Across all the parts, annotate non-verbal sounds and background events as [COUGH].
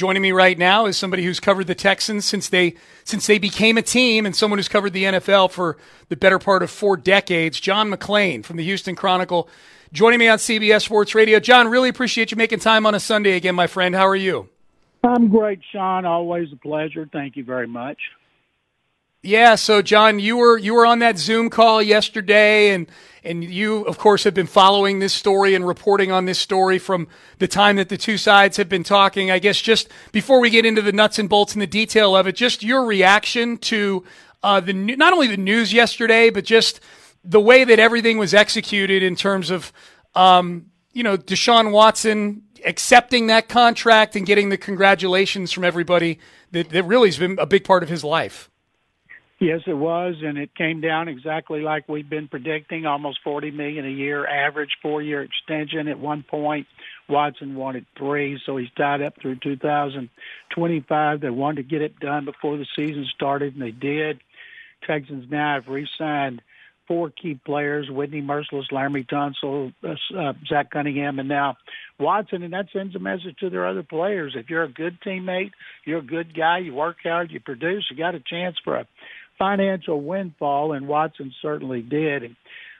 Joining me right now is somebody who's covered the Texans since they since they became a team, and someone who's covered the NFL for the better part of four decades. John McClain from the Houston Chronicle, joining me on CBS Sports Radio. John, really appreciate you making time on a Sunday again, my friend. How are you? I'm great, Sean. Always a pleasure. Thank you very much. Yeah, so John, you were you were on that Zoom call yesterday, and and you, of course, have been following this story and reporting on this story from the time that the two sides have been talking. I guess just before we get into the nuts and bolts and the detail of it, just your reaction to uh, the not only the news yesterday, but just the way that everything was executed in terms of, um, you know, Deshaun Watson accepting that contract and getting the congratulations from everybody that, that really has been a big part of his life. Yes, it was, and it came down exactly like we've been predicting, almost forty million a year average, four year extension. At one point, Watson wanted three, so he's tied up through 2025. They wanted to get it done before the season started, and they did. Texans now have re-signed four key players: Whitney Mercilus, Laremy Tunsil, uh, uh, Zach Cunningham, and now Watson. And that sends a message to their other players: if you're a good teammate, you're a good guy, you work hard, you produce, you got a chance for a financial windfall, and Watson certainly did.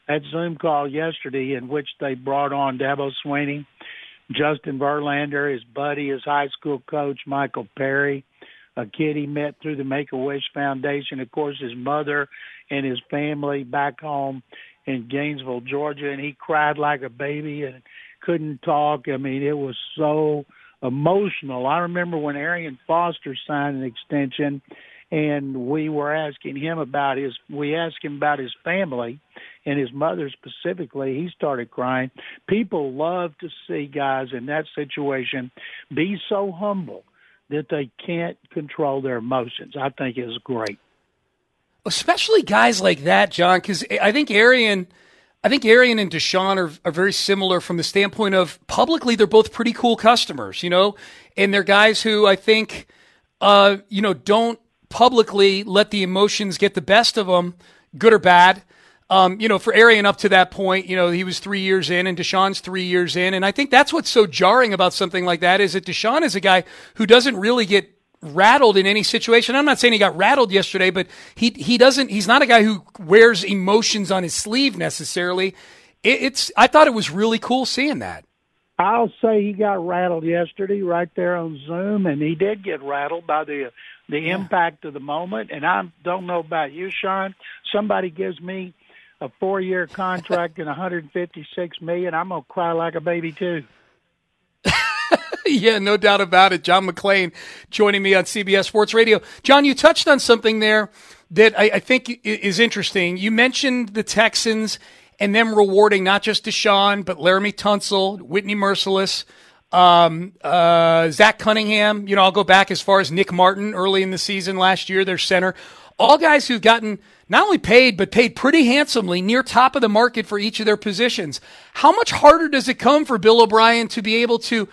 That Zoom call yesterday, in which they brought on Dabo Swinney, Justin Verlander, his buddy, his high school coach Michael Perry, a kid he met through the Make a Wish Foundation, of course, his mother and his family back home in Gainesville, Georgia, and he cried like a baby and couldn't talk. I mean, it was so emotional. I remember when Arian Foster signed an extension and we were asking him about his we asked him about his family and his mother specifically. He started crying. People love to see guys in that situation be so humble that they can't control their emotions. I think is great. Especially guys like that john because i think arian I think Arian and Deshaun are, are very similar from the standpoint of publicly, they're both pretty cool customers, you know, and they're guys who I think, uh, you know, don't publicly let the emotions get the best of them, good or bad. Um, you know, for Arian up to that point, you know, he was three years in and Deshaun's three years in. And I think that's what's so jarring about something like that is that Deshaun is a guy who doesn't really get rattled in any situation. I'm not saying he got rattled yesterday, but he, he doesn't, he's not a guy who wears emotions on his sleeve necessarily. It, it's, I thought it was really cool seeing that. I'll say he got rattled yesterday right there on Zoom, and he did get rattled by the the yeah. impact of the moment. And I don't know about you, Sean. Somebody gives me a four year contract and 156 million, I'm gonna cry like a baby too. [LAUGHS] yeah, no doubt about it. John McClain joining me on CBS Sports Radio. John, you touched on something there that I, I think is interesting. You mentioned the Texans and them rewarding not just Deshaun, but Laremy Tunsil, Whitney Mercilus, um, uh, Zach Cunningham. You know, I'll go back as far as Nick Martin early in the season last year, their center. All guys who've gotten not only paid, but paid pretty handsomely, near top of the market for each of their positions. How much harder does it come for Bill O'Brien to be able to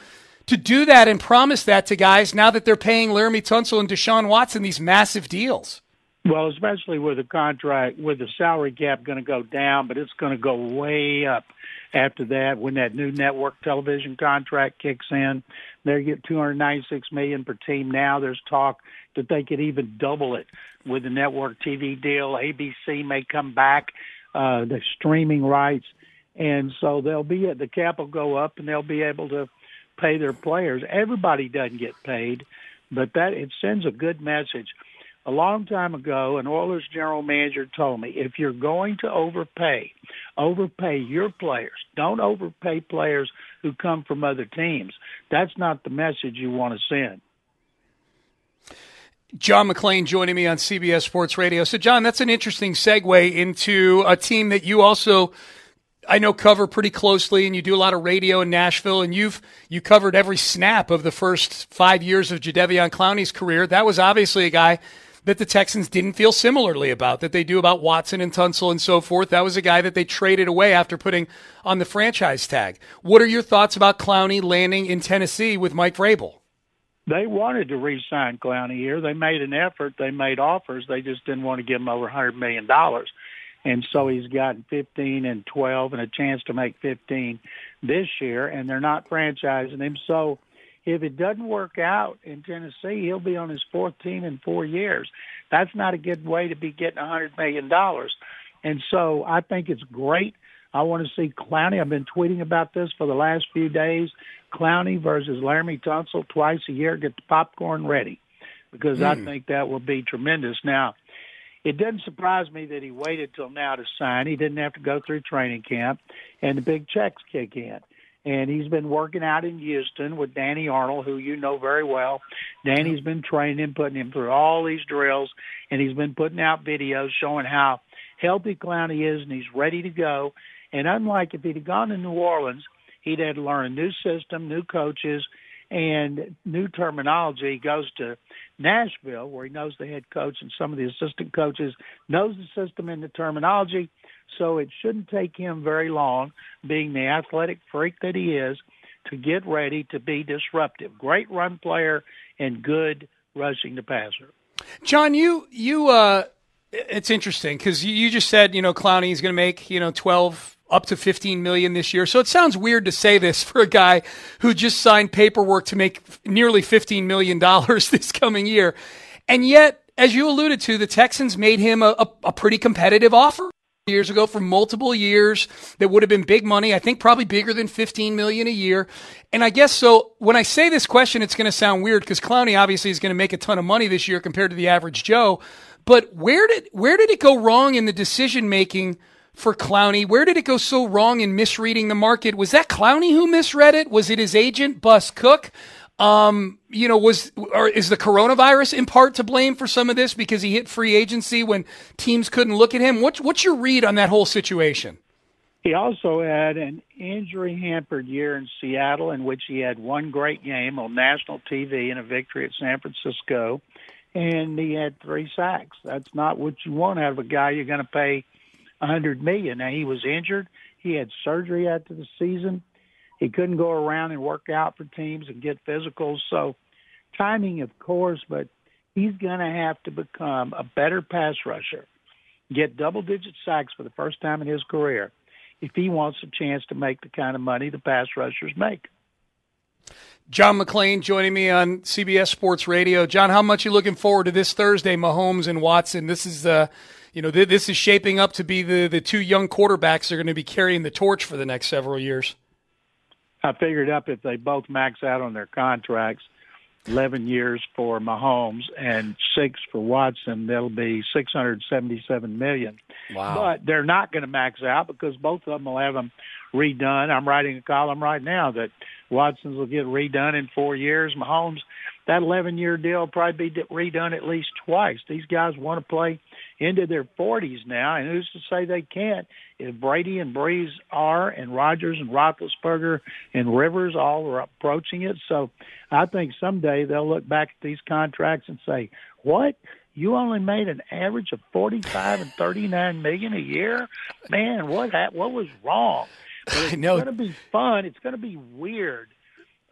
to do that and promise that to guys now that they're paying Laremy Tunsil and Deshaun Watson these massive deals? Well, especially with the contract, with the salary cap going to go down, but it's going to go way up after that when that new network television contract kicks in. They get 296 million per team now. There's talk that they could even double it with the network TV deal. ABC may come back, uh, the streaming rights, and so they'll be at the cap will go up, and they'll be able to pay their players. Everybody doesn't get paid, but that it sends a good message. A long time ago, an Oilers general manager told me, if you're going to overpay, overpay your players. Don't overpay players who come from other teams. That's not the message you want to send. John McClain joining me on CBS Sports Radio. So, John, that's an interesting segue into a team that you also, I know, cover pretty closely, and you do a lot of radio in Nashville, and you've you covered every snap of the first five years of Jadeveon Clowney's career. That was obviously a guy that the Texans didn't feel similarly about that they do about Watson and Tunsil and so forth. That was a guy that they traded away after putting on the franchise tag. What are your thoughts about Clowney landing in Tennessee with Mike Vrabel? they wanted to re-sign Clowney here. They made an effort. They made offers. They just didn't want to give him over a hundred million dollars, and so he's gotten 15 and 12 and a chance to make 15 this year. And they're not franchising him. So if it doesn't work out in Tennessee, he'll be on his fourth team in four years. That's not a good way to be getting a hundred million dollars. And so I think it's great. I want to see Clowney. I've been tweeting about this for the last few days. Clowney versus Laremy Tunsil twice a year. Get the popcorn ready because mm. I hmm. think that will be tremendous. Now, it doesn't surprise me that he waited till now to sign. He didn't have to go through training camp, and the big checks kick in. And he's been working out in Houston with Danny Arnold, who you know very well. Danny's been training him, putting him through all these drills, and he's been putting out videos showing how healthy Clowney is, and he's ready to go. And unlike if he'd gone to New Orleans – He'd had to learn a new system, new coaches, and new terminology. He goes to Nashville, where he knows the head coach and some of the assistant coaches knows the system and the terminology. So it shouldn't take him very long, being the athletic freak that he is, to get ready to be disruptive. Great run player and good rushing the passer. John, you you uh, it's interesting because you, you just said you know Clowney is going to make you know twelve up to 15 million this year. So it sounds weird to say this for a guy who just signed paperwork to make nearly 15 million dollars [LAUGHS] this coming year. And yet, as you alluded to, the Texans made him a, a, a pretty competitive offer years ago for multiple years that would have been big money. I think probably bigger than 15 million a year. And I guess so when I say this question, it's going to sound weird because Clowney obviously is going to make a ton of money this year compared to the average Joe. But where did, where did it go wrong in the decision making for Clowney. Where did it go so wrong in misreading the market? Was that Clowney who misread it? Was it his agent, Bus Cook? Um, you know, was or is the coronavirus in part to blame for some of this because he hit free agency when teams couldn't look at him? What's what's your read on that whole situation? He also had an injury hampered year in Seattle in which he had one great game on national TV and a victory at San Francisco, and he had three sacks. That's not what you want out of a guy you're going to pay a hundred million. Now he was injured. He had surgery after the season. He couldn't go around and work out for teams and get physicals. So timing, of course, but he's going to have to become a better pass rusher, get double digit sacks for the first time in his career if he wants a chance to make the kind of money the pass rushers make. John McClain joining me on CBS Sports Radio. John, how much are you looking forward to this Thursday, Mahomes and Watson? This is uh, you know, th- this is shaping up to be the, the two young quarterbacks that are going to be carrying the torch for the next several years. I figured up if they both max out on their contracts, 11 years for Mahomes and six for Watson, that'll be 677 million. Wow. But they're not going to max out because both of them will have them redone. I'm writing a column right now that Watson's will get redone in four years. Mahomes, that 11 year deal will probably be redone at least twice. These guys want to play into their 40s now, and who's to say they can't? If Brady and Brees are, and Rodgers and Roethlisberger and Rivers all are approaching it, so I think someday they'll look back at these contracts and say, "What? You only made an average of 45 and 39 million a year? Man, what what was wrong?" It's going to be fun. It's going to be weird.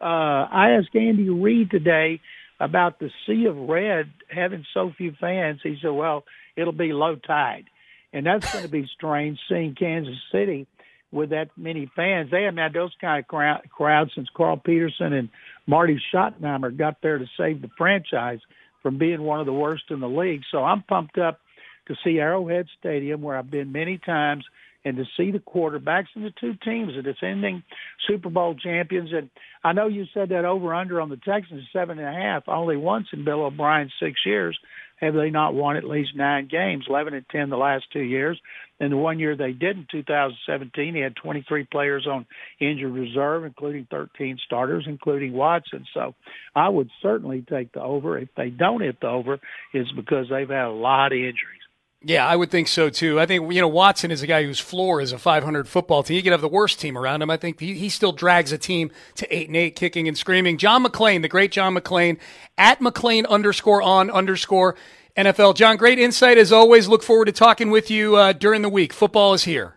Uh, I asked Andy Reid today about the sea of red having so few fans. He said, "Well." it'll be low tide. And that's going to be strange seeing Kansas City with that many fans. They haven't had those kind of crowd, crowds since Carl Peterson and Marty Schottenheimer got there to save the franchise from being one of the worst in the league. So I'm pumped up to see Arrowhead Stadium, where I've been many times, and to see the quarterbacks and the two teams, the defending Super Bowl champions. And I know you said that over under on the Texans seven and a half. Only once in Bill O'Brien's six years have they not won at least nine games, 11 and 10 the last two years. And the one year they did in 2017, he had 23 players on injured reserve, including 13 starters, including Watson. So I would certainly take the over. If they don't hit the over, it's because they've had a lot of injuries. Yeah, I would think so too. I think you know Watson is a guy whose floor is a 500 football team. You could have the worst team around him. I think he, he still drags a team to eight and eight, kicking and screaming. John McClain, the great John McClain, at McClain underscore on underscore NFL. John, great insight as always. Look forward to talking with you uh, during the week. Football is here.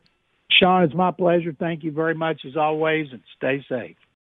Sean, it's my pleasure. Thank you very much as always, and stay safe.